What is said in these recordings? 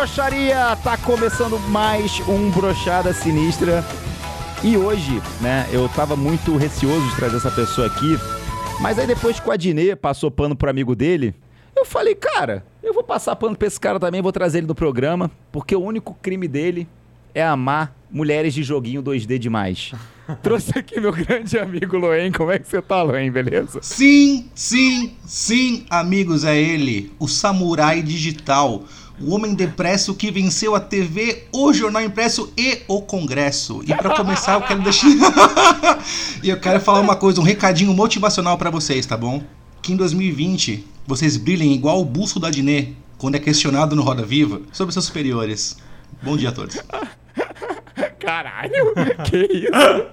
Broxaria! Tá começando mais um Brochada Sinistra. E hoje, né, eu tava muito receoso de trazer essa pessoa aqui, mas aí depois que o Adnet passou pano pro amigo dele, eu falei, cara, eu vou passar pano pra esse cara também, vou trazer ele no programa, porque o único crime dele é amar mulheres de joguinho 2D demais. Trouxe aqui meu grande amigo Loen. Como é que você tá, Loen? Beleza? Sim, sim, sim, amigos, é ele, o samurai digital. O homem depresso que venceu a TV, o jornal impresso e o Congresso. E para começar, eu quero deixar. e eu quero falar uma coisa, um recadinho motivacional para vocês, tá bom? Que em 2020 vocês brilhem igual o busto da Diné quando é questionado no Roda Viva sobre seus superiores. Bom dia a todos. Caralho, que isso?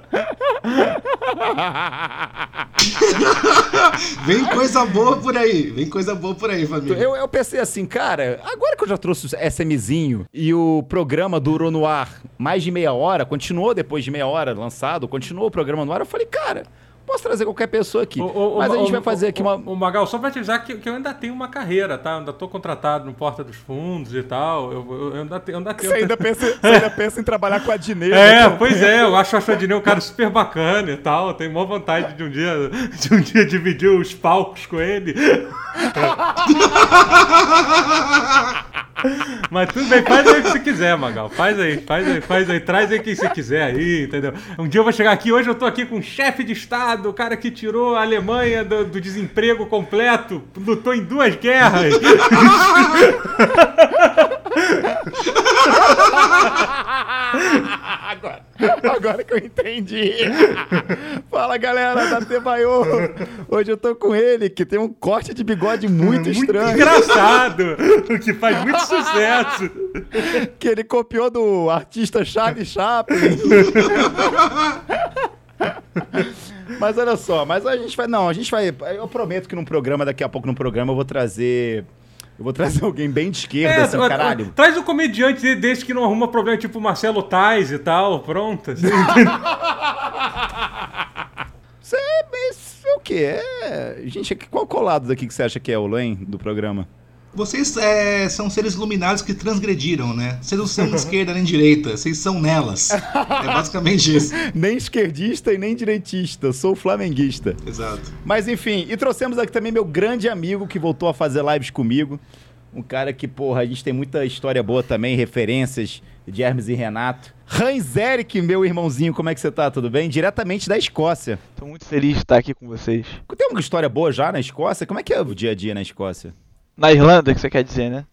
vem coisa boa por aí, vem coisa boa por aí, família. Eu, eu pensei assim, cara, agora que eu já trouxe o SMzinho e o programa durou no ar mais de meia hora, continuou depois de meia hora lançado, continuou o programa no ar, eu falei, cara, Posso trazer qualquer pessoa aqui. O, mas a gente vai fazer aqui uma. O Magal, só pra te avisar que, que eu ainda tenho uma carreira, tá? Eu ainda tô contratado no Porta dos Fundos e tal. Eu, eu, eu ainda, tenho, ainda tenho. Você ainda, pensa, você ainda pensa em trabalhar com a Dinê? É, né? pois é, eu acho a Dinê um cara super bacana e tal. Tenho maior vontade de um dia, de um dia dividir os palcos com ele. Mas tudo bem, faz aí o que você quiser, Magal. Faz aí, faz aí, faz aí, traz aí quem você quiser aí, entendeu? Um dia eu vou chegar aqui, hoje eu tô aqui com um chefe de Estado, o cara que tirou a Alemanha do, do desemprego completo, lutou em duas guerras. agora, agora que eu entendi. Fala galera da Tebaiô. Hoje eu tô com ele, que tem um corte de bigode muito, muito estranho. engraçado, que faz muito sucesso. Que ele copiou do artista Charlie Chaplin. Mas olha só, mas a gente vai. Não, a gente vai. Eu prometo que num programa, daqui a pouco, num programa, eu vou trazer eu vou trazer alguém bem de esquerda, é, assim, caralho. Traz um comediante desse que não arruma problema, tipo Marcelo Tais e tal, pronto. Assim. Você é, o quê? É... Gente, qual colado daqui que você acha que é o Len do programa? Vocês é, são seres iluminados que transgrediram, né? Vocês não são esquerda nem direita, vocês são nelas. É basicamente isso. nem esquerdista e nem direitista, sou flamenguista. Exato. Mas enfim, e trouxemos aqui também meu grande amigo que voltou a fazer lives comigo. Um cara que, porra, a gente tem muita história boa também, referências de Hermes e Renato. Hans Eric, meu irmãozinho, como é que você tá? Tudo bem? Diretamente da Escócia. Tô muito feliz de estar aqui com vocês. Tem uma história boa já na Escócia? Como é que é o dia a dia na Escócia? Na Irlanda, que você quer dizer, né?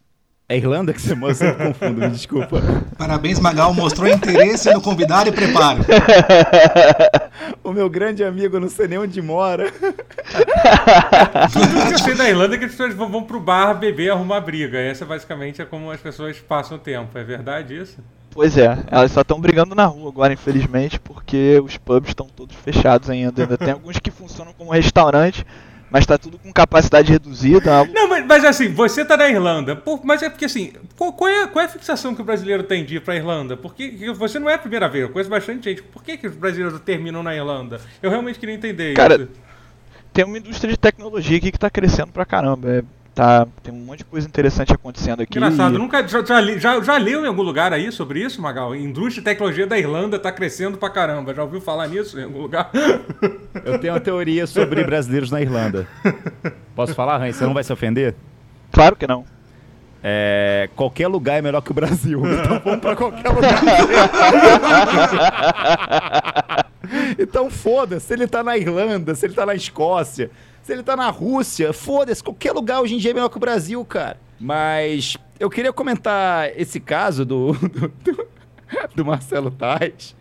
É Irlanda que você mostra, eu confundo, me desculpa. Parabéns, Magal, mostrou interesse no convidado e preparo. o meu grande amigo, não sei nem onde mora. Tudo que eu sei da Irlanda é que as pessoas vão pro bar beber arrumar briga. Essa basicamente é como as pessoas passam o tempo. É verdade isso? Pois é, elas só estão brigando na rua agora, infelizmente, porque os pubs estão todos fechados ainda. Ainda tem alguns que funcionam como restaurante, mas tá tudo com capacidade reduzida. Não, mas, mas assim, você tá na Irlanda, por, mas é porque assim, qual, qual, é, qual é a fixação que o brasileiro tem de ir pra Irlanda? Porque você não é a primeira vez, eu conheço bastante gente. Por que, que os brasileiros terminam na Irlanda? Eu realmente queria entender Cara, isso. Tem uma indústria de tecnologia aqui que tá crescendo pra caramba. É Tá, tem um monte de coisa interessante acontecendo aqui. Engraçado, nunca já, já, já, já leu em algum lugar aí sobre isso, Magal? Indústria de tecnologia da Irlanda tá crescendo pra caramba. Já ouviu falar nisso em algum lugar? Eu tenho uma teoria sobre brasileiros na Irlanda. Posso falar, Rães? Você não vai se ofender? Claro que não. É, qualquer lugar é melhor que o Brasil. Então vamos pra qualquer lugar. então foda-se, se ele tá na Irlanda, se ele tá na Escócia, se ele tá na Rússia, foda-se, qualquer lugar hoje em dia é melhor que o Brasil, cara. Mas eu queria comentar esse caso do, do, do Marcelo Tais.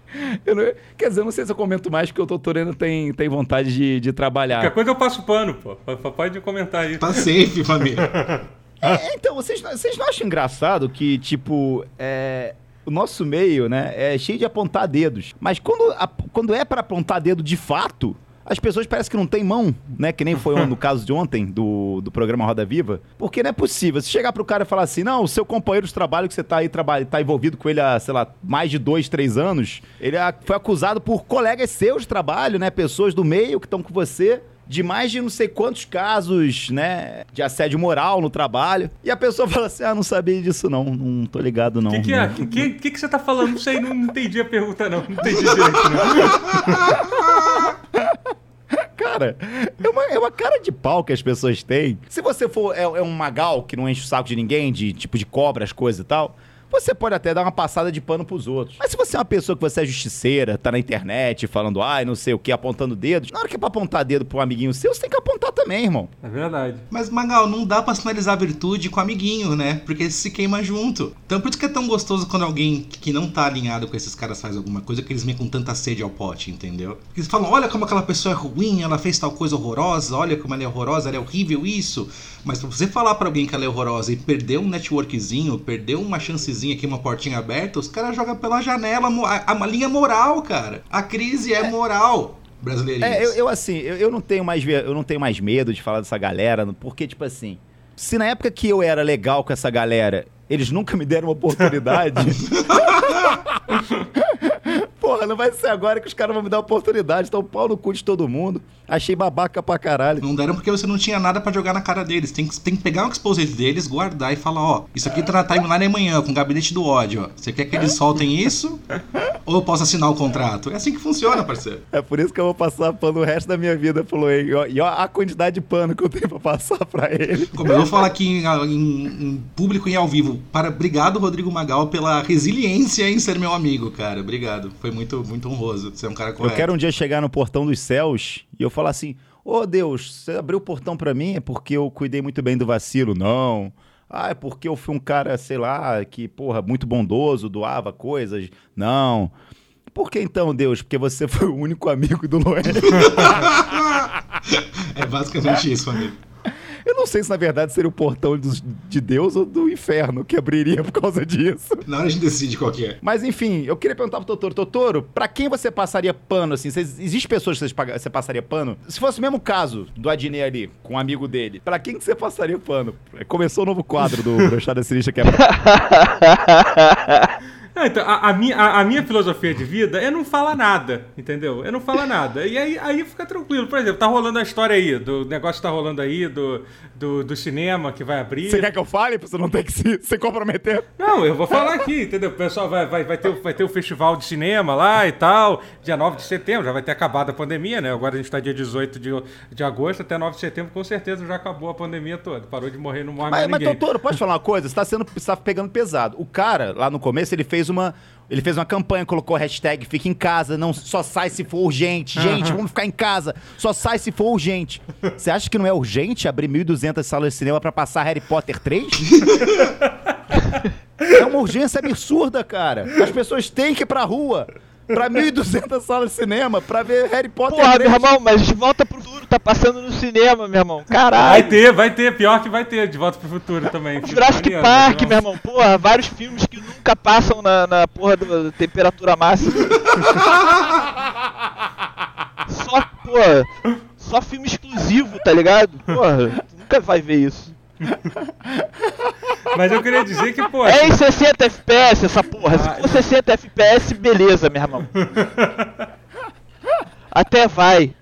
Eu não, quer dizer, eu não sei se eu comento mais, porque o doutorando tem, tem vontade de, de trabalhar. Qualquer coisa eu passo pano, pô. Pode comentar aí. Tá safe, família. É, então, vocês, vocês não acham engraçado que, tipo, é, o nosso meio, né, é cheio de apontar dedos. Mas quando, a, quando é para apontar dedo de fato, as pessoas parecem que não têm mão, né? Que nem foi no caso de ontem, do, do programa Roda Viva. Porque não é possível. Se chegar pro cara e falar assim, não, o seu companheiro de trabalho que você tá aí, trabalha, tá envolvido com ele há, sei lá, mais de dois, três anos, ele foi acusado por colegas seus de trabalho, né? Pessoas do meio que estão com você de mais de não sei quantos casos, né, de assédio moral no trabalho. E a pessoa fala assim: ah, não sabia disso não, não tô ligado não. O que, que é? Não- O que, que, que você tá falando? Não sei, não entendi a pergunta, não. Não entendi direito, não. Cara, é uma, é uma cara de pau que as pessoas têm. Se você for é, é um magal que não enche o saco de ninguém, de tipo de cobra, as coisas e tal, você pode até dar uma passada de pano pros outros. Mas se você é uma pessoa que você é justiceira, tá na internet falando, ai, não sei o que, apontando dedos, na hora que é pra apontar dedo pro amiguinho seu, você tem que apontar também, irmão. É verdade. Mas, Magal, não dá pra sinalizar virtude com amiguinho, né? Porque se queima junto. Então por isso que é tão gostoso quando alguém que não tá alinhado com esses caras faz alguma coisa, que eles vêm com tanta sede ao pote, entendeu? Porque eles falam, olha como aquela pessoa é ruim, ela fez tal coisa horrorosa, olha como ela é horrorosa, ela é horrível isso. Mas pra você falar pra alguém que ela é horrorosa e perder um networkzinho, perder uma chancezinha aqui, uma portinha aberta, os caras jogam pela janela a, a linha moral, cara. A crise é, moral. Brasileirinhos. É, eu, eu, assim, eu, eu não tenho mais eu não tenho mais medo de falar dessa galera, porque, tipo assim, se na época que eu era legal com essa galera, eles nunca me deram uma oportunidade. Porra, não vai ser agora que os caras vão me dar oportunidade. Então, pau no cu de todo mundo. Achei babaca pra caralho. Não deram porque você não tinha nada pra jogar na cara deles. Tem que, tem que pegar um exposed deles, guardar e falar, ó, isso aqui tá na timeline amanhã, com o gabinete do ódio, ó. Você quer que eles soltem isso? Ou eu posso assinar o contrato? É assim que funciona, parceiro. É por isso que eu vou passar pano o resto da minha vida pro. E ó, e ó a quantidade de pano que eu tenho pra passar pra ele. Como eu vou falar aqui em, em- em público e ao vivo, para, obrigado, Rodrigo Magal, pela resiliência em ser meu amigo, cara. Obrigado. Foi muito, muito honroso. Você é um cara Eu correto. quero um dia chegar no portão dos céus e eu falar assim: Ô Deus, você abriu o portão pra mim é porque eu cuidei muito bem do vacilo? Não. Ah, é porque eu fui um cara, sei lá, que, porra, muito bondoso, doava coisas? Não. Por que então, Deus? Porque você foi o único amigo do Luan. É basicamente isso, amigo. Eu não sei se na verdade seria o portão dos- de Deus ou do inferno que abriria por causa disso. Na hora a gente decide qual que é. Mas enfim, eu queria perguntar pro Totoro, Totoro, pra quem você passaria pano, assim? Vocês, existe pessoas que você passaria pano? Se fosse o mesmo caso do Adnei ali, com um amigo dele, pra quem que você passaria pano? Começou o novo quadro do Brochada Sinistra, que é... Não, então, a, a minha, a, a minha filosofia de vida é não falar nada, entendeu? É não falar nada. E aí, aí fica tranquilo. Por exemplo, tá rolando a história aí, do negócio que tá rolando aí, do, do, do cinema que vai abrir. Você quer que eu fale pra você não ter que se, se comprometer? Não, eu vou falar aqui, entendeu? O pessoal vai, vai, vai, ter, o- vai ter o festival de cinema lá e tal, dia 9 de setembro, já vai ter acabado a pandemia, né? Agora a gente tá dia 18 de, de agosto, até 9 de setembro, com certeza já acabou a pandemia toda. Parou de morrer, não morre mais Mas, mas ninguém. Totoro, pode falar uma coisa? Você tá, sendo, você tá pegando pesado. O cara, lá no começo, ele fez uma... Ele fez uma campanha, colocou hashtag fica em casa, não só sai se for urgente. Gente, vamos ficar em casa, só sai se for urgente. Você acha que não é urgente abrir 1.200 salas de cinema pra passar Harry Potter 3? é uma urgência absurda, cara. As pessoas têm que ir pra rua. Pra 1.200 salas de cinema pra ver Harry Potter Porra, 3. meu irmão, mas de volta pro futuro tá passando no cinema, meu irmão. Vai Caralho. ter, vai ter, pior que vai ter, de volta pro futuro também. Jurassic maneiro, Park, vai meu irmão. Porra, vários filmes que nunca passam na, na porra da temperatura máxima. só, porra, só filme exclusivo, tá ligado? Porra, tu nunca vai ver isso. Mas eu queria dizer que, pô, É em 60 FPS essa porra. Se for 60 FPS, beleza, meu irmão. Até vai.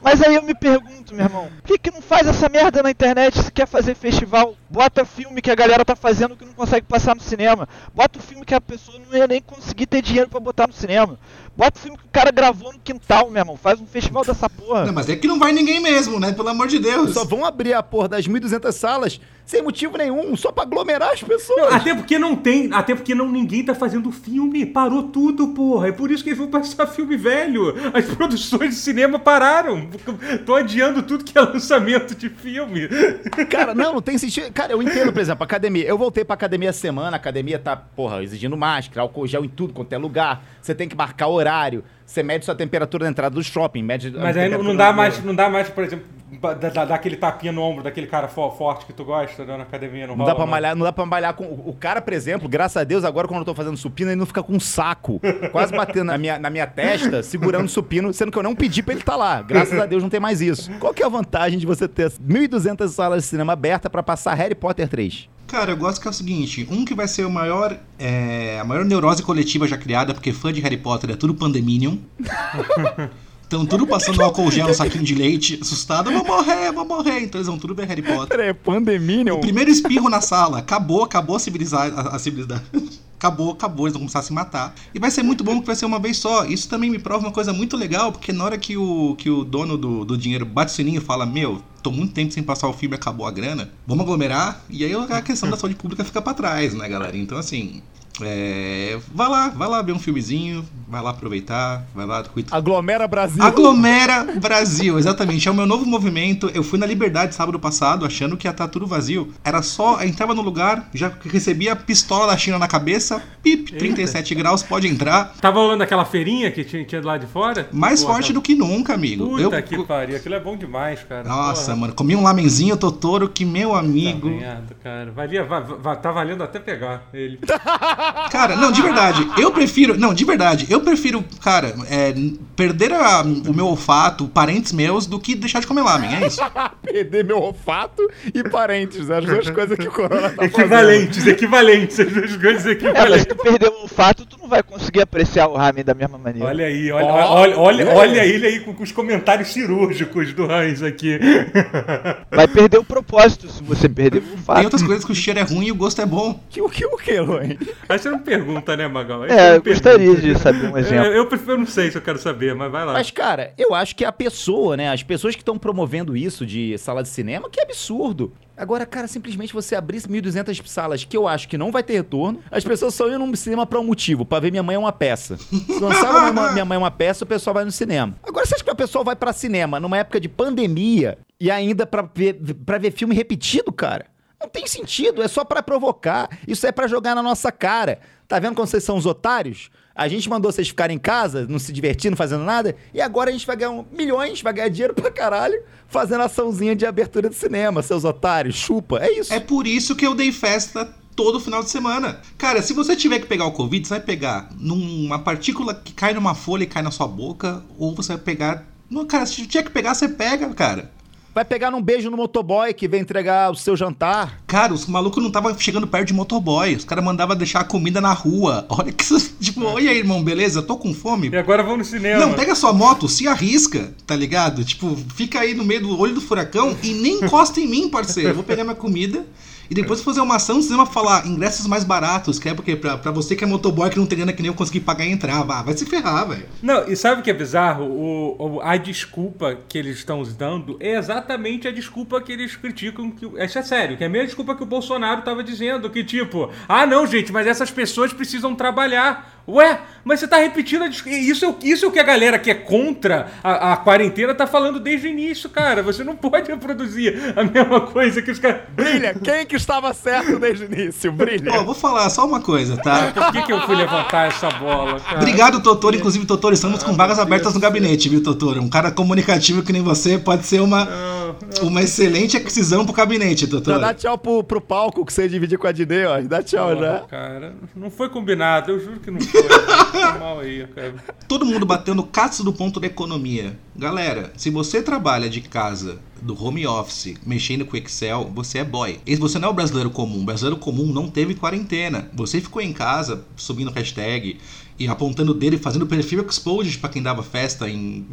Mas aí eu me pergunto, meu irmão, por que, que não faz essa merda na internet se quer fazer festival? Bota filme que a galera tá fazendo que não consegue passar no cinema. Bota o filme que a pessoa não ia nem conseguir ter dinheiro pra botar no cinema. Bota o filme que o cara gravou no quintal, meu irmão. Faz um festival dessa porra. Não, mas é que não vai ninguém mesmo, né? Pelo amor de Deus. Só vão abrir a porra das 1.200 salas sem motivo nenhum, só pra aglomerar as pessoas. Até porque não tem, até porque não ninguém tá fazendo filme, parou tudo, porra. É por isso que eles vão passar filme velho. As produções de cinema pararam. Tô adiando tudo que é lançamento de filme. Cara, não, não tem sentido. Cara, eu entendo, por exemplo, academia. Eu voltei pra academia semana, a academia tá, porra, exigindo máscara, álcool gel em tudo quanto é lugar. Você tem que marcar horário. Você mede sua temperatura na entrada do shopping, mede Mas aí não, dá mais, não dá mais, por exemplo, da, da- daquele tapinha no ombro daquele cara fo- forte que tu gosta né, na academia, não, Não rola, dá pra malhar, não dá pra malhar com. O cara, por exemplo, graças a Deus, agora quando eu tô fazendo supino, ele não fica com um saco. Quase batendo na minha, na minha testa, segurando o supino, sendo que eu não pedi pra ele estar lá. Graças a Deus não tem mais isso. Qual que é a vantagem de você ter 1.200 salas de cinema abertas pra passar Harry Potter 3? Cara, eu gosto que é o seguinte: um que vai ser o maior. é, a maior neurose coletiva já criada, porque fã de Harry Potter é tudo Pandeminion. Estão tudo passando álcool gel no saquinho de leite, assustado, vou morrer, vou morrer. Então eles vão tudo ver Harry Potter. Peraí, Pandeminion? O primeiro espirro na sala, acabou, acabou a civilizar a, a civilização. Acabou, acabou, eles vão começar a se matar. E vai ser muito bom porque vai ser uma vez só. Isso também me prova uma coisa muito legal, porque na hora que o, que o dono do, do dinheiro bate o sininho e fala: Meu, tô muito tempo sem passar o filme, acabou a grana, vamos aglomerar. E aí a questão da saúde pública fica pra trás, né, galera? Então, assim, é, vai lá, vai lá ver um filmezinho, vai lá aproveitar, vai lá. Aglomera Brasil. Aglomera Brasil, exatamente. É o meu novo movimento. Eu fui na Liberdade sábado passado, achando que ia estar tudo vazio. Era só, entrava no lugar, já recebia a pistola da China na cabeça, pip, 37 graus, pode entrar. Tava rolando aquela feirinha que tinha, tinha do lado de fora? Mais Pô, forte do que nunca, amigo. Puta eu, que pariu, aquilo é bom demais, cara. Nossa, Porra. mano, comi um lamenzinho Totoro que meu amigo. Tá merda, cara. Valia, va, va, tá valendo até pegar ele. Cara, não, de verdade, eu prefiro. Não, de verdade, eu prefiro, cara, é, perder a, o meu olfato, parentes meus, do que deixar de comer lamen, é isso. perder meu olfato e parentes, as duas coisas que o Corona tá Equivalentes, fazendo. equivalentes, as duas coisas equivalentes. É, mas se tu perder o olfato, tu vai conseguir apreciar o ramen da mesma maneira. Olha aí, olha, oh, olha, olha, olha ele aí com, com os comentários cirúrgicos do Hans aqui. Vai perder o propósito se você perder o olfato. Tem outras coisas que o cheiro é ruim e o gosto é bom. Que, o que, o que, Luan? Acho que não pergunta, né, Magal? É, eu gostaria de saber um exemplo. Eu, eu, eu, não sei se eu quero saber, mas vai lá. Mas, cara, eu acho que a pessoa, né, as pessoas que estão promovendo isso de sala de cinema, que absurdo. Agora, cara, simplesmente você abrir 1.200 salas que eu acho que não vai ter retorno, as pessoas só iam no cinema pra um motivo, pra ver Minha Mãe é uma peça. Se lançava Minha Mãe é uma peça, o pessoal vai no cinema. Agora, você acha que o pessoal vai pra cinema numa época de pandemia e ainda pra ver, pra ver filme repetido, cara? Não tem sentido, é só para provocar. Isso é para jogar na nossa cara. Tá vendo como vocês são os otários? A gente mandou vocês ficarem em casa, não se divertindo, fazendo nada, e agora a gente vai ganhar um, milhões, vai ganhar dinheiro pra caralho, fazendo açãozinha de abertura de cinema, seus otários, chupa. É isso. É por isso que eu dei festa todo final de semana. Cara, se você tiver que pegar o Covid, você vai pegar numa partícula que cai numa folha e cai na sua boca, ou você vai pegar. Cara, se tiver que pegar, você pega, cara. Vai pegar num beijo no motoboy que vem entregar o seu jantar. Cara, os malucos não estavam chegando perto de motoboy. Os caras mandavam deixar a comida na rua. Olha que. Tipo, oi aí, irmão, beleza? Tô com fome. E agora vamos no cinema. Não, pega sua moto, se arrisca, tá ligado? Tipo, fica aí no meio do olho do furacão e nem encosta em mim, parceiro. Eu vou pegar minha comida e depois fazer uma ação no cinema falar ingressos mais baratos, que é porque pra, pra você que é motoboy que não tem grana que nem eu conseguir pagar e entrar, vá, vai se ferrar, velho. Não, e sabe o que é bizarro? O, o, a desculpa que eles estão dando é exatamente a desculpa que eles criticam. Que, isso é sério, que é a mesma desculpa que o Bolsonaro tava dizendo, que tipo, ah não, gente, mas essas pessoas precisam trabalhar. Ué, mas você tá repetindo a isso, é, isso é o que a galera que é contra a, a, quarentena tá falando desde o início, cara. Você não pode reproduzir a mesma coisa que os caras. Brilha, quem que estava certo desde o início? Brilha. Ó, vou falar só uma coisa, tá? Por que, que eu fui levantar essa bola, cara? Obrigado, Totoro. Inclusive, Totoro, estamos ah, com vagas abertas no gabinete, viu, Totoro? Um cara comunicativo que nem você pode ser uma, uma excelente aquisição pro gabinete, Totoro. Já dá tchau pro, pro palco que você dividir com a Dine, ó. Dá tchau já. Cara, não foi combinado, eu juro que não foi. foi mal aí, cara. Todo mundo batendo caça do ponto da economia. Galera, se você trabalha de casa do home office, mexendo com Excel, você é boy. E você não é o brasileiro comum. O brasileiro comum não teve quarentena. Você ficou em casa subindo hashtag e apontando dele, fazendo perfil exposed para quem dava festa em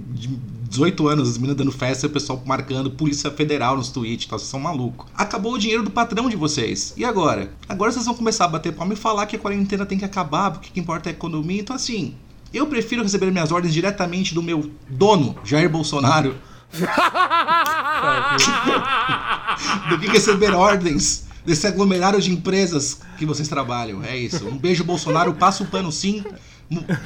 18 anos, as meninas dando festa o pessoal marcando Polícia Federal nos tweets, tá? vocês são malucos. Acabou o dinheiro do patrão de vocês. E agora? Agora vocês vão começar a bater palma e falar que a quarentena tem que acabar, porque o que importa é a economia. Então assim, eu prefiro receber minhas ordens diretamente do meu dono, Jair Bolsonaro do que receber ordens desse aglomerado de empresas que vocês trabalham. É isso. Um beijo, Bolsonaro. Passa o pano sim.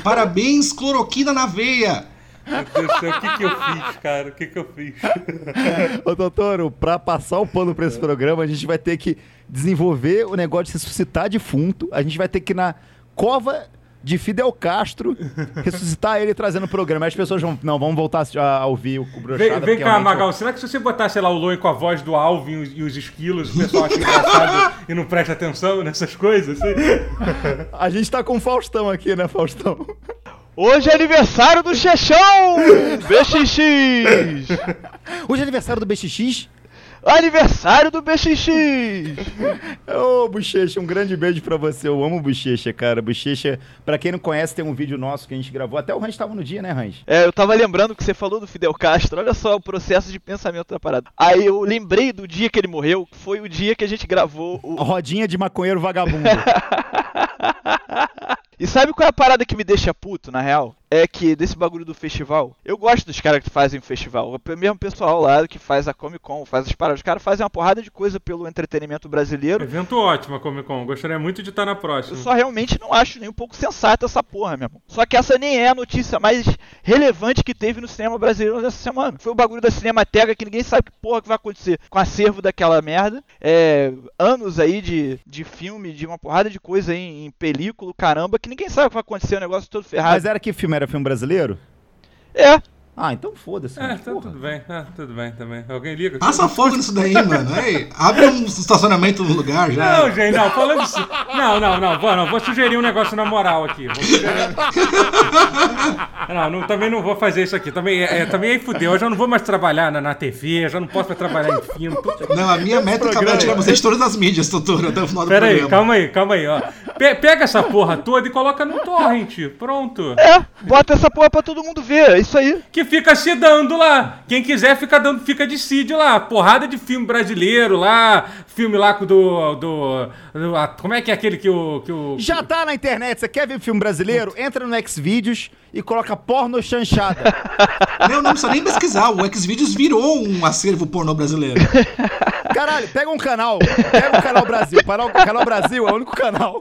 Parabéns, cloroquina na veia. Meu Deus do céu, o que, que eu fiz, cara? O que, que eu fiz? Ô, doutor, pra passar o pano pra esse programa, a gente vai ter que desenvolver o negócio de ressuscitar defunto. A gente vai ter que ir na cova de Fidel Castro, ressuscitar ele trazendo o programa. Aí as pessoas vão, não, vamos voltar a ouvir o Brochada. Vem, vem cá, Magal, será que se você botar, sei lá, o Loen com a voz do Alvin e os esquilos, o pessoal acha engraçado e não presta atenção nessas coisas? Assim? A gente tá com o Faustão aqui, né, Faustão? Hoje é aniversário do Chechão! BXX! Hoje é aniversário do BXX? Aniversário do BXX! Ô, Bochecha, um grande beijo pra você. Eu amo Bochecha, cara. Bochecha, pra quem não conhece, tem um vídeo nosso que a gente gravou. Até o Range tava no dia, né, Range? É, eu tava lembrando que você falou do Fidel Castro. Olha só o processo de pensamento da parada. Aí eu lembrei do dia que ele morreu, que foi o dia que a gente gravou o. Rodinha de maconheiro vagabundo. E sabe qual é a parada que me deixa puto, na real? É que desse bagulho do festival, eu gosto dos caras que fazem o festival. O mesmo pessoal lá que faz a Comic Con, faz as paradas. Os caras fazem uma porrada de coisa pelo entretenimento brasileiro. Evento ótimo a Comic Con. Gostaria muito de estar na próxima. Eu só realmente não acho nem um pouco sensata essa porra, meu irmão. Só que essa nem é a notícia mais relevante que teve no cinema brasileiro nessa semana. Foi o bagulho da Cinemateca que ninguém sabe que porra que vai acontecer com o acervo daquela merda. É, anos aí de, de filme, de uma porrada de coisa aí em, em película, caramba, que ninguém sabe o que vai acontecer, o negócio todo ferrado. Mas era que filme? Era filme brasileiro? É, Ah, então foda-se. É, tá tudo bem, ah, tudo bem também. Alguém liga? Passa fogo nisso daí, mano. Ei, abre um estacionamento no lugar já. Não, gente, não, falando isso. Não, não, não, vou, não, vou sugerir um negócio na moral aqui. Vou sugerir... Não, não, também não vou fazer isso aqui. Também, é, também aí fudeu. Eu já não vou mais trabalhar na, na TV, eu já não posso mais trabalhar em filme. Não, a minha meta é acabar de tirar você de todas as mídias, doutor, até o final do Pera aí, programa. calma aí, calma aí, ó. Pe- pega essa porra toda e coloca no torrent. Pronto. é, bota essa porra pra todo mundo ver, é isso aí. Que fica se dando lá. Quem quiser fica dando, fica de seed lá. Porrada de filme brasileiro lá. Filme lá com do. do, do- a- como é que é aquele que o. Que o Já tá na internet, você quer ver filme brasileiro? Entra no Xvideos e coloca porno chanchada. Não, não precisa nem pesquisar. O Xvideos virou um acervo pornô brasileiro. Caralho, pega um canal, pega um canal Brasil. Canal, canal Brasil é o único canal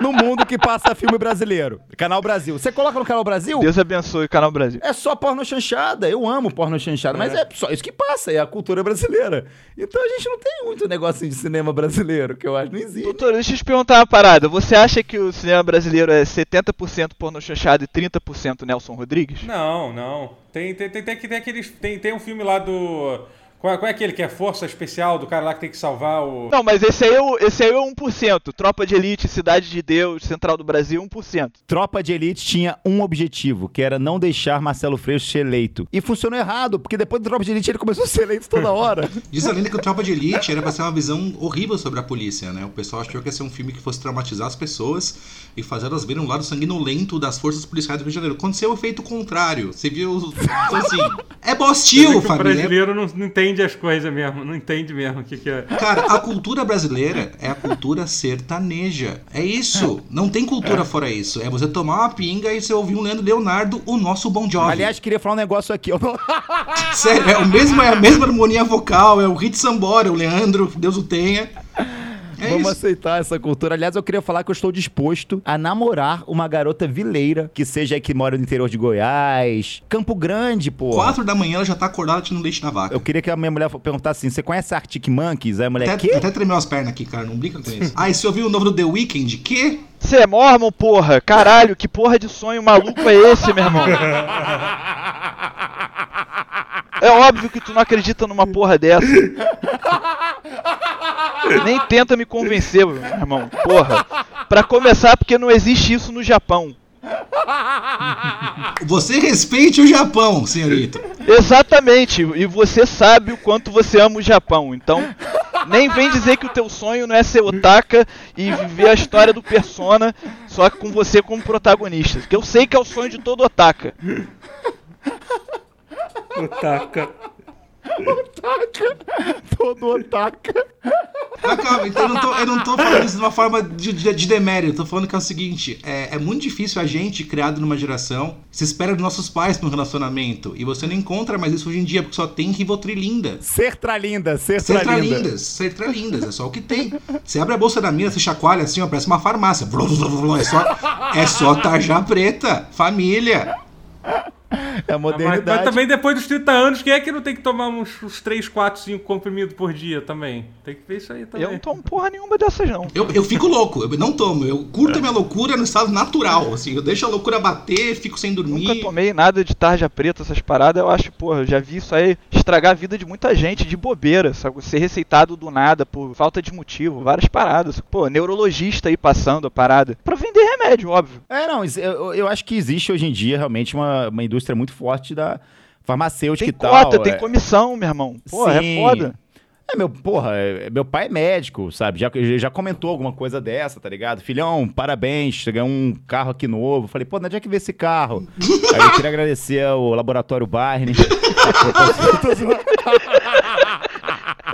no mundo que passa filme brasileiro. Canal Brasil. Você coloca no canal Brasil, Deus abençoe o canal Brasil. é só porno chanchada. Eu amo porno chanchada, mas é só isso que passa, é a cultura brasileira. Então a gente não tem muito negócio de cinema brasileiro, que eu acho que não existe. Doutor, deixa eu te perguntar uma parada. Você acha que o cinema brasileiro é 70% porno chanchado e 30% Nelson Rodrigues? Não, não. Tem, tem, tem, tem, tem, aqueles, tem, tem um filme lá do. Qual, é- qual é aquele que é Força Especial do cara lá que tem que salvar o. Não, mas esse aí, é o- esse aí é 1%. Tropa de Elite, Cidade de Deus, Central do Brasil, 1%. Tropa de Elite tinha um objetivo, que era não deixar Marcelo Freixo ser eleito. E funcionou errado, porque depois do Tropa de Elite ele começou a ser eleito toda hora. Diz a lenda que o Tropa de Elite era pra ser uma visão horrível sobre a polícia, né? O pessoal achou que ia ser um filme que fosse traumatizar as pessoas e fazer elas verem um lado sanguinolento das forças policiais do Rio de Janeiro. Aconteceu o efeito contrário. Você viu, então, assim, é bostil, que o família. brasileiro não, não entende as coisas mesmo, não entende mesmo o que, que é. Cara, a cultura brasileira é a cultura sertaneja. É isso. Não tem cultura fora isso. É você tomar uma pinga e você ouvir um Leandro Leonardo, o nosso Bon Jovi. Aliás, queria falar um negócio aqui. Sério, é, o mesmo, é a mesma harmonia vocal, é o Hit Sambora, o Leandro, Deus o tenha. É Vamos isso. aceitar essa cultura. Aliás, eu queria falar que eu estou disposto a namorar uma garota vileira, que seja aí que mora no interior de Goiás, Campo Grande, pô. Quatro da manhã ela já tá acordada tirando leite na vaca. Eu queria que a minha mulher perguntasse assim: você conhece Arctic Monkeys? Aí a mulher, Até, quê? até tremeu as pernas aqui, cara. Não brinca com isso. Ah, e você ouviu o novo do The Weeknd? Que? Você é mormon, porra? Caralho, que porra de sonho maluco é esse, meu irmão? É óbvio que tu não acredita numa porra dessa. Nem tenta me convencer, meu irmão. Porra. Pra começar, porque não existe isso no Japão. Você respeite o Japão, senhorita. Exatamente. E você sabe o quanto você ama o Japão. Então, nem vem dizer que o teu sonho não é ser otaka e viver a história do Persona, só que com você como protagonista. Que eu sei que é o sonho de todo otaka. Otaka. Todo otaka. Mas calma, então eu não, tô, eu não tô falando isso de uma forma de, de, de demérito. Eu tô falando que é o seguinte: é, é muito difícil a gente, criado numa geração, se espera dos nossos pais pra um relacionamento. E você não encontra mais isso hoje em dia, porque só tem Rivotrilinda. Ser tralinda, ser tralinda. Sertralindas, sertralindas, é só o que tem. Você abre a bolsa da mina, você chacoalha assim, ó, parece uma farmácia. É só, é só tarja preta, família. É a Mas, modernidade. mas também depois dos 30 anos, quem é que não tem que tomar uns, uns 3, 4, 5 comprimidos por dia também? Tem que ver isso aí também. Eu não tomo porra nenhuma dessas, não. Eu, eu fico louco, eu não tomo. Eu curto a minha loucura no estado natural, assim. Eu deixo a loucura bater, fico sem dormir. Nunca tomei nada de tarja preta, essas paradas. Eu acho, porra, eu já vi isso aí estragar a vida de muita gente de bobeira, sabe? Ser receitado do nada por falta de motivo, várias paradas. Pô, neurologista aí passando a parada. Pra vender remédio, óbvio. É, não, eu, eu acho que existe hoje em dia realmente uma, uma indústria muito forte da farmacêutica Tem e tal. cota, tem é. comissão, meu irmão. Pô, é Sim. foda. É, meu, porra, é- meu pai é médico, sabe? Já, já comentou alguma coisa dessa, tá ligado? Filhão, parabéns, ganhou um carro aqui novo. Falei, pô, onde é que vê esse carro? Aí eu queria agradecer ao Laboratório Barney.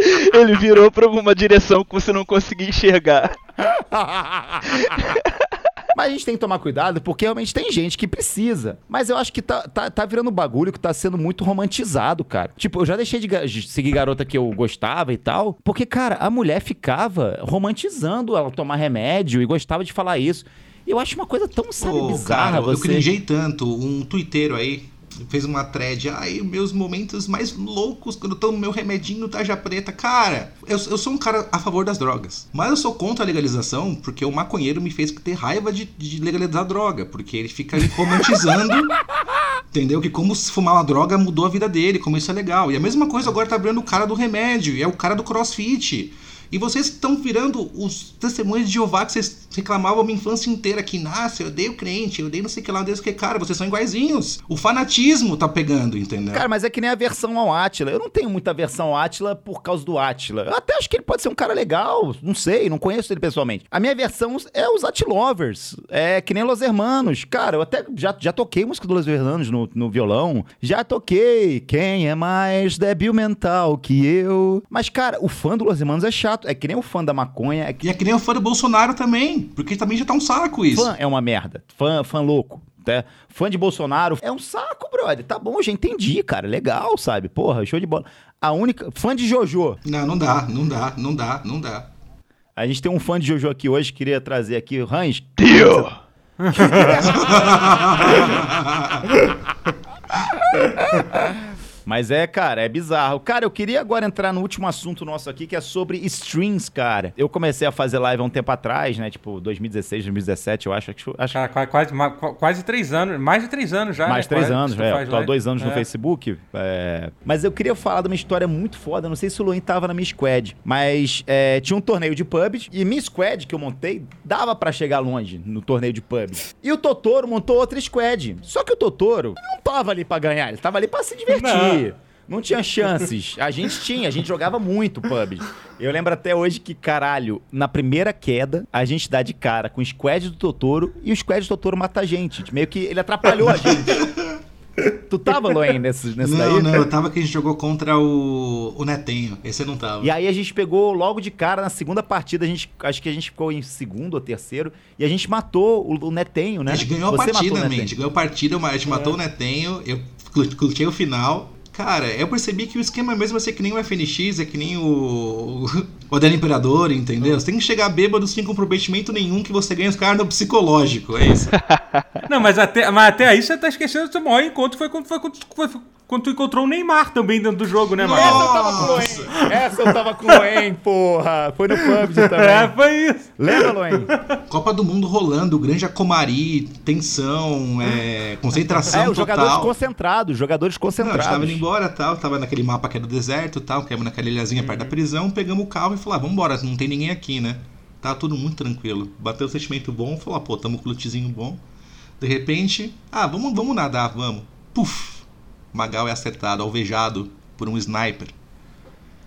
Ele virou pra alguma direção que você não conseguia enxergar. Mas a gente tem que tomar cuidado porque realmente tem gente que precisa. Mas eu acho que tá, tá, tá virando um bagulho que tá sendo muito romantizado, cara. Tipo, eu já deixei de, seguir garota que eu gostava e tal. Porque, cara, a mulher ficava romantizando ela tomar remédio e gostava de falar isso. E eu acho uma coisa tão, sabe, Pô, bizarra cara, eu você. cringei tanto. Um twitteiro aí fez uma thread. Ai, meus momentos mais loucos quando eu tomo meu remedinho tarja preta. Cara, eu, eu sou um cara a favor das drogas. Mas eu sou contra a legalização porque o maconheiro me fez ter raiva de, de legalizar droga. Porque ele fica romantizando. Entendeu? Que como se fumar uma droga mudou a vida dele, como isso é legal. E a mesma coisa agora tá abrindo o cara do remédio, e é o cara do crossfit. E vocês estão virando os testemunhos de Jeová que vocês reclamavam a minha infância inteira que, nossa, eu odeio crente, eu odeio não sei o que lá, o que, cara, vocês são iguaizinhos. O fanatismo tá pegando, entendeu? Cara, mas é que nem a versão ao Átila. Eu não tenho muita versão ao Átila por causa do Átila. Eu até acho que ele pode ser um cara legal, não sei, não conheço ele pessoalmente. A minha versão é os Atilovers, é que nem Los Hermanos. Cara, eu até já, já toquei música do Los Hermanos no, no violão, já toquei Quem é mais débil mental que eu. Mas, cara, o fã do Los Hermanos é chato, é que nem o fã da maconha, é que E é que nem o fã do Bolsonaro também, porque também já tá um saco isso. Fã é uma merda. Fã, fã louco. Tá? Fã de Bolsonaro é um saco, brother. Tá bom, já entendi, cara. Legal, sabe? Porra, show de bola. A única. Fã de Jojo. Não, não dá, não dá, não dá, não dá. A gente tem um fã de Jojo aqui hoje, queria trazer aqui. Hans. Tio! Mas é, cara, é bizarro. Cara, eu queria agora entrar no último assunto nosso aqui, que é sobre streams, cara. Eu comecei a fazer live há um tempo atrás, né? Tipo, 2016, 2017, eu acho. Acho, Cara, qua- quase, quase três anos, mais de três anos já. Mais né? três Quase, anos, tu é. Tô há dois anos no É. Facebook. é. Mas eu queria falar de uma história muito foda. Não sei se o Luin tava na minha squad. Mas é, tinha um torneio de pubs. E minha squad que eu montei dava pra chegar longe no torneio de pubs. E o Totoro montou outra squad. Só que o Totoro não tava ali pra ganhar. Ele tava ali pra se divertir. Não tinha chances. A gente tinha, a gente jogava muito PUBG. Eu lembro até hoje que, caralho, na primeira queda, a gente dá de cara com o squad do Totoro e o squad do Totoro mata a gente. Meio que ele atrapalhou a gente. tu tava, Loen, nesse, nesse não, daí? não, eu tava que a gente jogou contra o, o Netenho. Esse eu não tava. E aí a gente pegou logo de cara na segunda partida, a gente, acho que a gente ficou em segundo ou terceiro, e a gente matou o, o Netenho, né? A gente ganhou a Você matou partida, man. A gente ganhou a partida, a gente matou o Netenho, eu clu- curti o final. Cara, eu percebi que o esquema mesmo é ser que nem o FNX, é que nem o. O Adélio Imperador, entendeu? Você tem que chegar bêbado sem comprometimento nenhum que você ganha os caras no psicológico, é isso. Não, mas até, mas até aí você tá esquecendo do seu maior encontro foi quando, foi quando, foi quando tu encontrou o Neymar também dentro do jogo, né, Essa mano? eu tava com o Loen. Essa eu tava com o Loen, porra. Foi no PUBG É, também. foi isso. Lembra, Loen? Copa do Mundo rolando, grande Acomari, tensão, é, concentração É, os jogadores total. concentrados, jogadores Não, a gente tava concentrados. indo embora tal, tava naquele mapa que era do deserto tal, caímos naquela ilhazinha perto da prisão, pegamos o carro e falamos, ah, vambora, não tem ninguém aqui, né? Tava tudo muito tranquilo. Bateu um sentimento bom, falou, ah, pô, tamo com o lootzinho bom. De repente, ah, vamos, vamos nadar, vamos. Puf! Magal é acertado, alvejado por um sniper.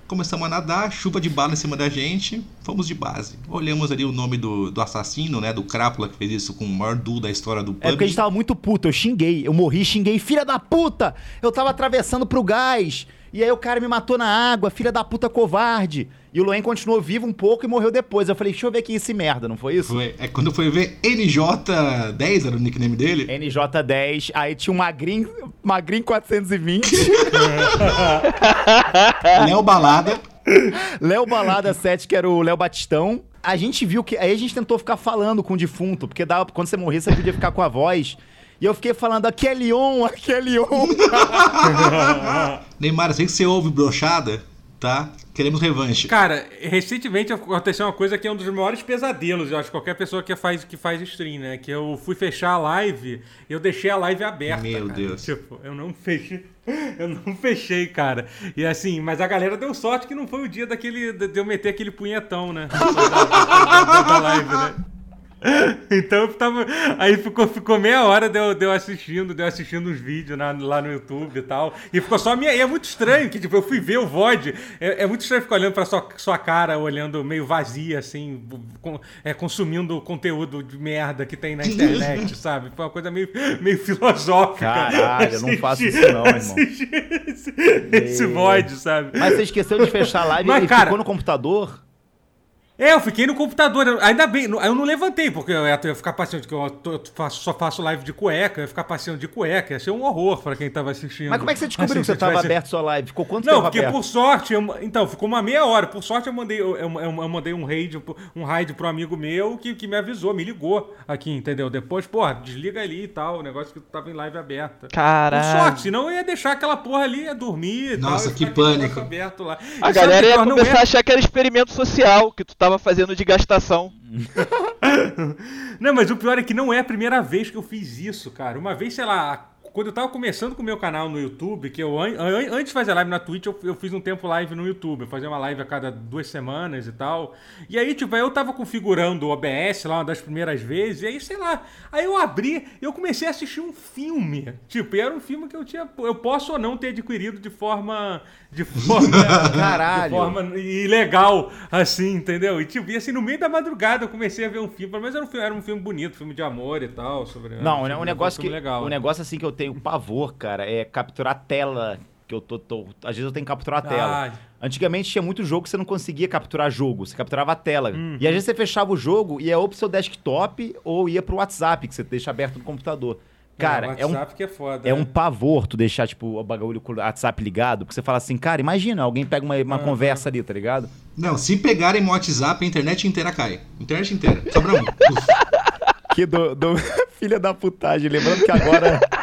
Começamos a nadar, chuva de bala em cima da gente, fomos de base. Olhamos ali o nome do, do assassino, né? Do Crápula, que fez isso com o maior duo da história do É porque a gente tava muito puto, eu xinguei, eu morri, xinguei, filha da puta! Eu tava atravessando pro gás, e aí o cara me matou na água, filha da puta covarde. E o Loen continuou vivo um pouco e morreu depois. Eu falei, deixa eu ver quem é esse merda, não foi isso? Foi, é quando foi ver NJ10, era o nickname dele. NJ10, aí tinha um Magrin, Magrin 420, Léo Balada. Léo Balada 7, que era o Léo Batistão. A gente viu que. Aí a gente tentou ficar falando com o defunto, porque dava, quando você morria, você podia ficar com a voz. E eu fiquei falando, aqui é Leon, aqui é Leon. Neymar, eu sei que você ouve brochada, tá? Queremos revanche. Cara, recentemente aconteceu uma coisa que é um dos maiores pesadelos, eu acho, qualquer pessoa que faz, que faz stream, né? Que eu fui fechar a live e eu deixei a live aberta. Meu cara. Deus. Tipo, eu não fechei. Eu não fechei, cara. E assim, mas a galera deu sorte que não foi o dia daquele. de eu meter aquele punhetão, né? da, da- da- da live, né? Então eu tava. Aí ficou, ficou meia hora de eu, de eu assistindo, de eu assistindo os vídeos na- lá no YouTube e tal. E ficou só a minha. E é muito estranho, que tipo, eu fui ver o VOD. É, é muito estranho ficar olhando pra sua, sua cara, olhando meio vazia, assim, com- é, consumindo conteúdo de merda que tem na internet, sabe? Foi uma coisa meio, meio filosófica. Caralho, eu não faço isso não, irmão. Assistir Esse, esse VOD, sabe? Mas você esqueceu de fechar a live Mas, e cara- ficou no computador? É, eu fiquei no computador. eu- Ainda bem, não- eu não levantei, porque eu ia, eu ia ficar passeando, que eu faço- só faço live de cueca, eu ia ficar passeando de cueca, ia ser um horror pra quem tava assistindo. Mas como é que você descobriu Assim, que você se tava tivesse- aberto sua live? Ficou quanto Não, tempo porque aberto? por sorte, eu- então, ficou uma meia hora. Por sorte, eu mandei, eu, eu- eu mandei um raid, um raid pro amigo meu que, que me avisou, me ligou aqui, entendeu? Depois, porra, desliga ali e tal, o negócio que tava em live aberta. Por Caralho. sorte, senão eu ia deixar aquela porra ali, ia dormir e Nossa, tal. que pânico. Aberto lá. A E galera ia começar a achar que era experimento social que tu tava fazendo de gastação. Não, mas o pior é que não é a primeira vez que eu fiz isso, cara. Uma vez, sei lá, quando eu tava começando com o meu canal no YouTube, que eu an- an- antes de fazer live na Twitch, eu, eu fiz um tempo live no YouTube. Eu fazia uma live a cada duas semanas e tal. E aí, tipo, aí eu tava configurando o OBS lá uma das primeiras vezes, e aí, sei lá, aí eu abri e eu comecei a assistir um filme. Tipo, e era um filme que eu tinha. Eu posso ou não ter adquirido de forma. De forma. Caralho. De forma ilegal, assim, entendeu? E tipo, e assim, no meio da madrugada eu comecei a ver um filme, menos era um filme, era um filme bonito, filme de amor e tal. Sobre, Não, um filme- negócio um que legal. o negócio assim que eu tenho pavor, cara, é capturar a tela. Que eu tô, tô- às vezes eu tenho que capturar a tela. Ah. Antigamente tinha muito jogo que você não conseguia capturar jogo, você capturava a tela. Uhum. E às vezes você fechava o jogo e ia ou pro seu desktop ou ia pro WhatsApp, que você deixa aberto no computador. Cara, o é um WhatsApp que é foda. É né? um pavor tu deixar, tipo, o bagulho com o WhatsApp ligado, porque você fala assim, cara, imagina, alguém pega uma, uma conversa ali, tá ligado? Não, se pegarem meu WhatsApp, a internet inteira cai. Internet inteira. Sobra um. Que do, do... Filha da putagem, lembrando que agora...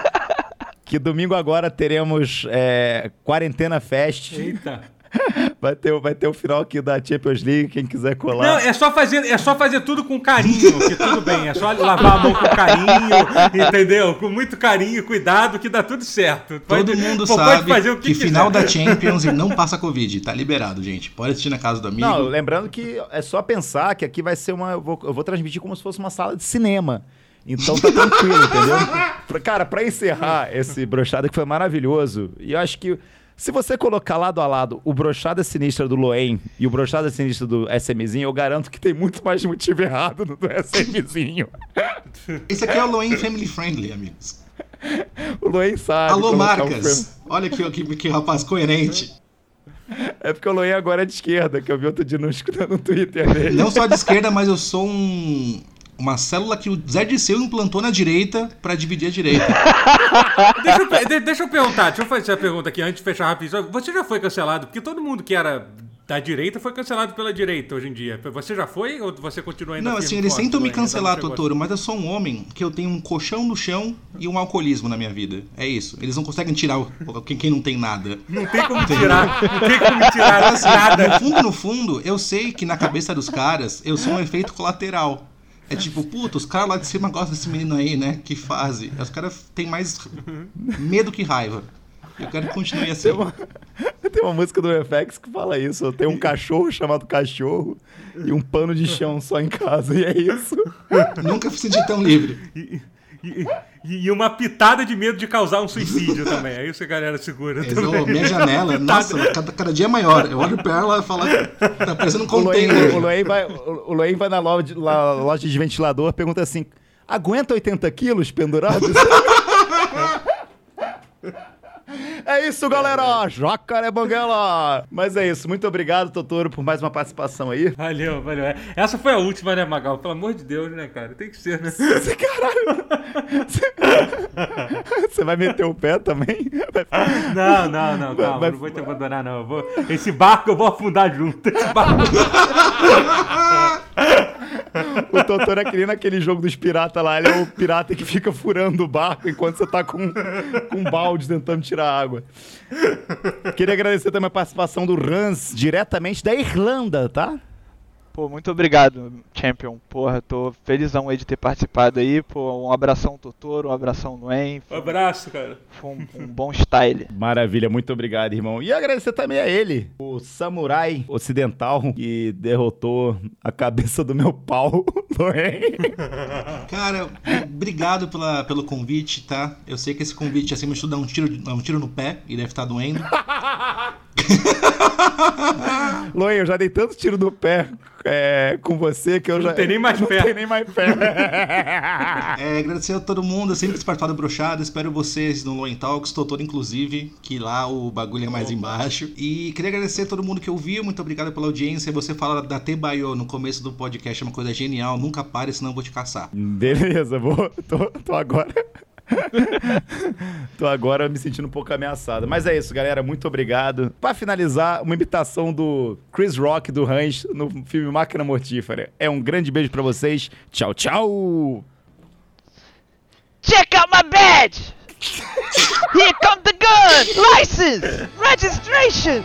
que domingo agora teremos é, Quarentena Fest. Eita. Vai ter, o- vai ter o final aqui da Champions League, quem quiser Não, colar. é só, fazer, é só fazer tudo com carinho, que tudo bem. É só lavar a mão com carinho, entendeu? Com muito carinho e cuidado, que dá tudo certo. Todo Pode- mundo pô, sabe pode fazer o que, que, final da Champions e não passa Covid. Tá liberado, gente. Pode assistir na casa do amigo. Não, lembrando que é só pensar que aqui vai ser uma. Eu vou, eu vou transmitir como se fosse uma sala de cinema. Então tá tranquilo, entendeu? Cara, pra encerrar esse brochada que foi maravilhoso, e eu acho que se você colocar lado a lado o brochada sinistra do Loen e o brochada sinistra do SMzinho, eu garanto que tem muito mais motivo errado no do SMzinho. Esse aqui é o Loen Family Friendly, amigos. O Loen sabe. Alô, colocar um marcas. Olha que, que, que rapaz coerente. É porque o Loen agora é de esquerda, que eu vi outro dia no, no Twitter dele. Não só de esquerda, mas eu sou um. Uma célula que o Zé Disseu implantou na direita pra dividir a direita. Deixa eu, de- deixa eu perguntar, deixa eu fazer essa pergunta aqui antes de fechar rapidinho. Você já foi cancelado? Porque todo mundo que era da direita foi cancelado pela direita hoje em dia. Você já foi ou você continua ainda Não, assim, eles tentam me cancelar, Totoro, mas eu sou um homem que eu tenho um colchão no chão e um alcoolismo na minha vida. É isso. Eles não conseguem tirar o, quem, quem não tem nada. Não tem como tirar, não tem como tirar Assim, nada. no fundo, no fundo, eu sei que na cabeça dos caras eu sou um efeito colateral. É tipo, puta, os caras lá de cima gostam desse menino aí, né? Que fase. Os caras têm mais medo que raiva. Eu quero que continue assim. Tem uma, tem uma música do FX que fala isso. Tenho um cachorro chamado cachorro e um pano de chão só em casa. E é isso. Nunca me senti tão livre. E, e- uma pitada de medo de causar um suicídio também. É isso que a galera segura. Também. minha janela, nossa, cada, cada dia é maior. Eu olho pra ela e falo, tá parecendo um container. o Loen vai, o Loen vai na loja loja de ventilador pergunta assim: aguenta 80 quilos pendurados? É isso, galera! Jacaré Banguela! Mas é isso. Muito obrigado, Totoro, por mais uma participação aí. Valeu, valeu. É, Essa foi a última, né, Magal? Pelo amor de Deus, né, cara? Tem que ser, né? Você, caralho! Você- vai meter o pé também? Não, não, não, calma. Vai- Não vou te abandonar, não. Vou... Esse barco eu vou afundar junto. Esse barco... O Totoro é que nem naquele jogo dos piratas lá. Ele é o pirata que fica furando o barco enquanto você tá com, com um balde tentando tirar água. Queria agradecer também a participação do Rans, diretamente da Irlanda, tá? Pô, muito obrigado, Champion. Porra, tô felizão aí de ter participado aí. Pô, um abração Totoro, um abração Noen. Um abraço, cara. Foi um, um bom style. Maravilha, muito obrigado, irmão. E agradecer também a ele, o samurai ocidental que derrotou a cabeça do meu pau, Noen. Cara, obrigado pela, pelo convite, tá? Eu sei que esse convite acima de tudo dá um tiro, um tiro no pé e deve estar doendo. Loen, eu já dei tanto tiro no pé é, com você que eu Não já. tem nem mais não pé. tem nem mais pé. É, agradecer a todo mundo, sempre quis participar do Brochado, espero vocês no Loin Talks, Totoro inclusive, que lá o bagulho é mais embaixo. E queria agradecer a todo mundo que ouviu, muito obrigado pela audiência. Você fala da Tebayo no começo do podcast, é uma coisa genial, nunca pare, senão eu vou te caçar. Beleza, vou. Tô, tô agora. tô agora me sentindo um pouco ameaçado. Mas é isso, galera. Muito obrigado. Pra finalizar, uma imitação do Chris Rock do Hans no filme Máquina Mortífera. É um grande beijo pra vocês. Tchau, tchau! Check out my badge! Here come the gun! License! Registration!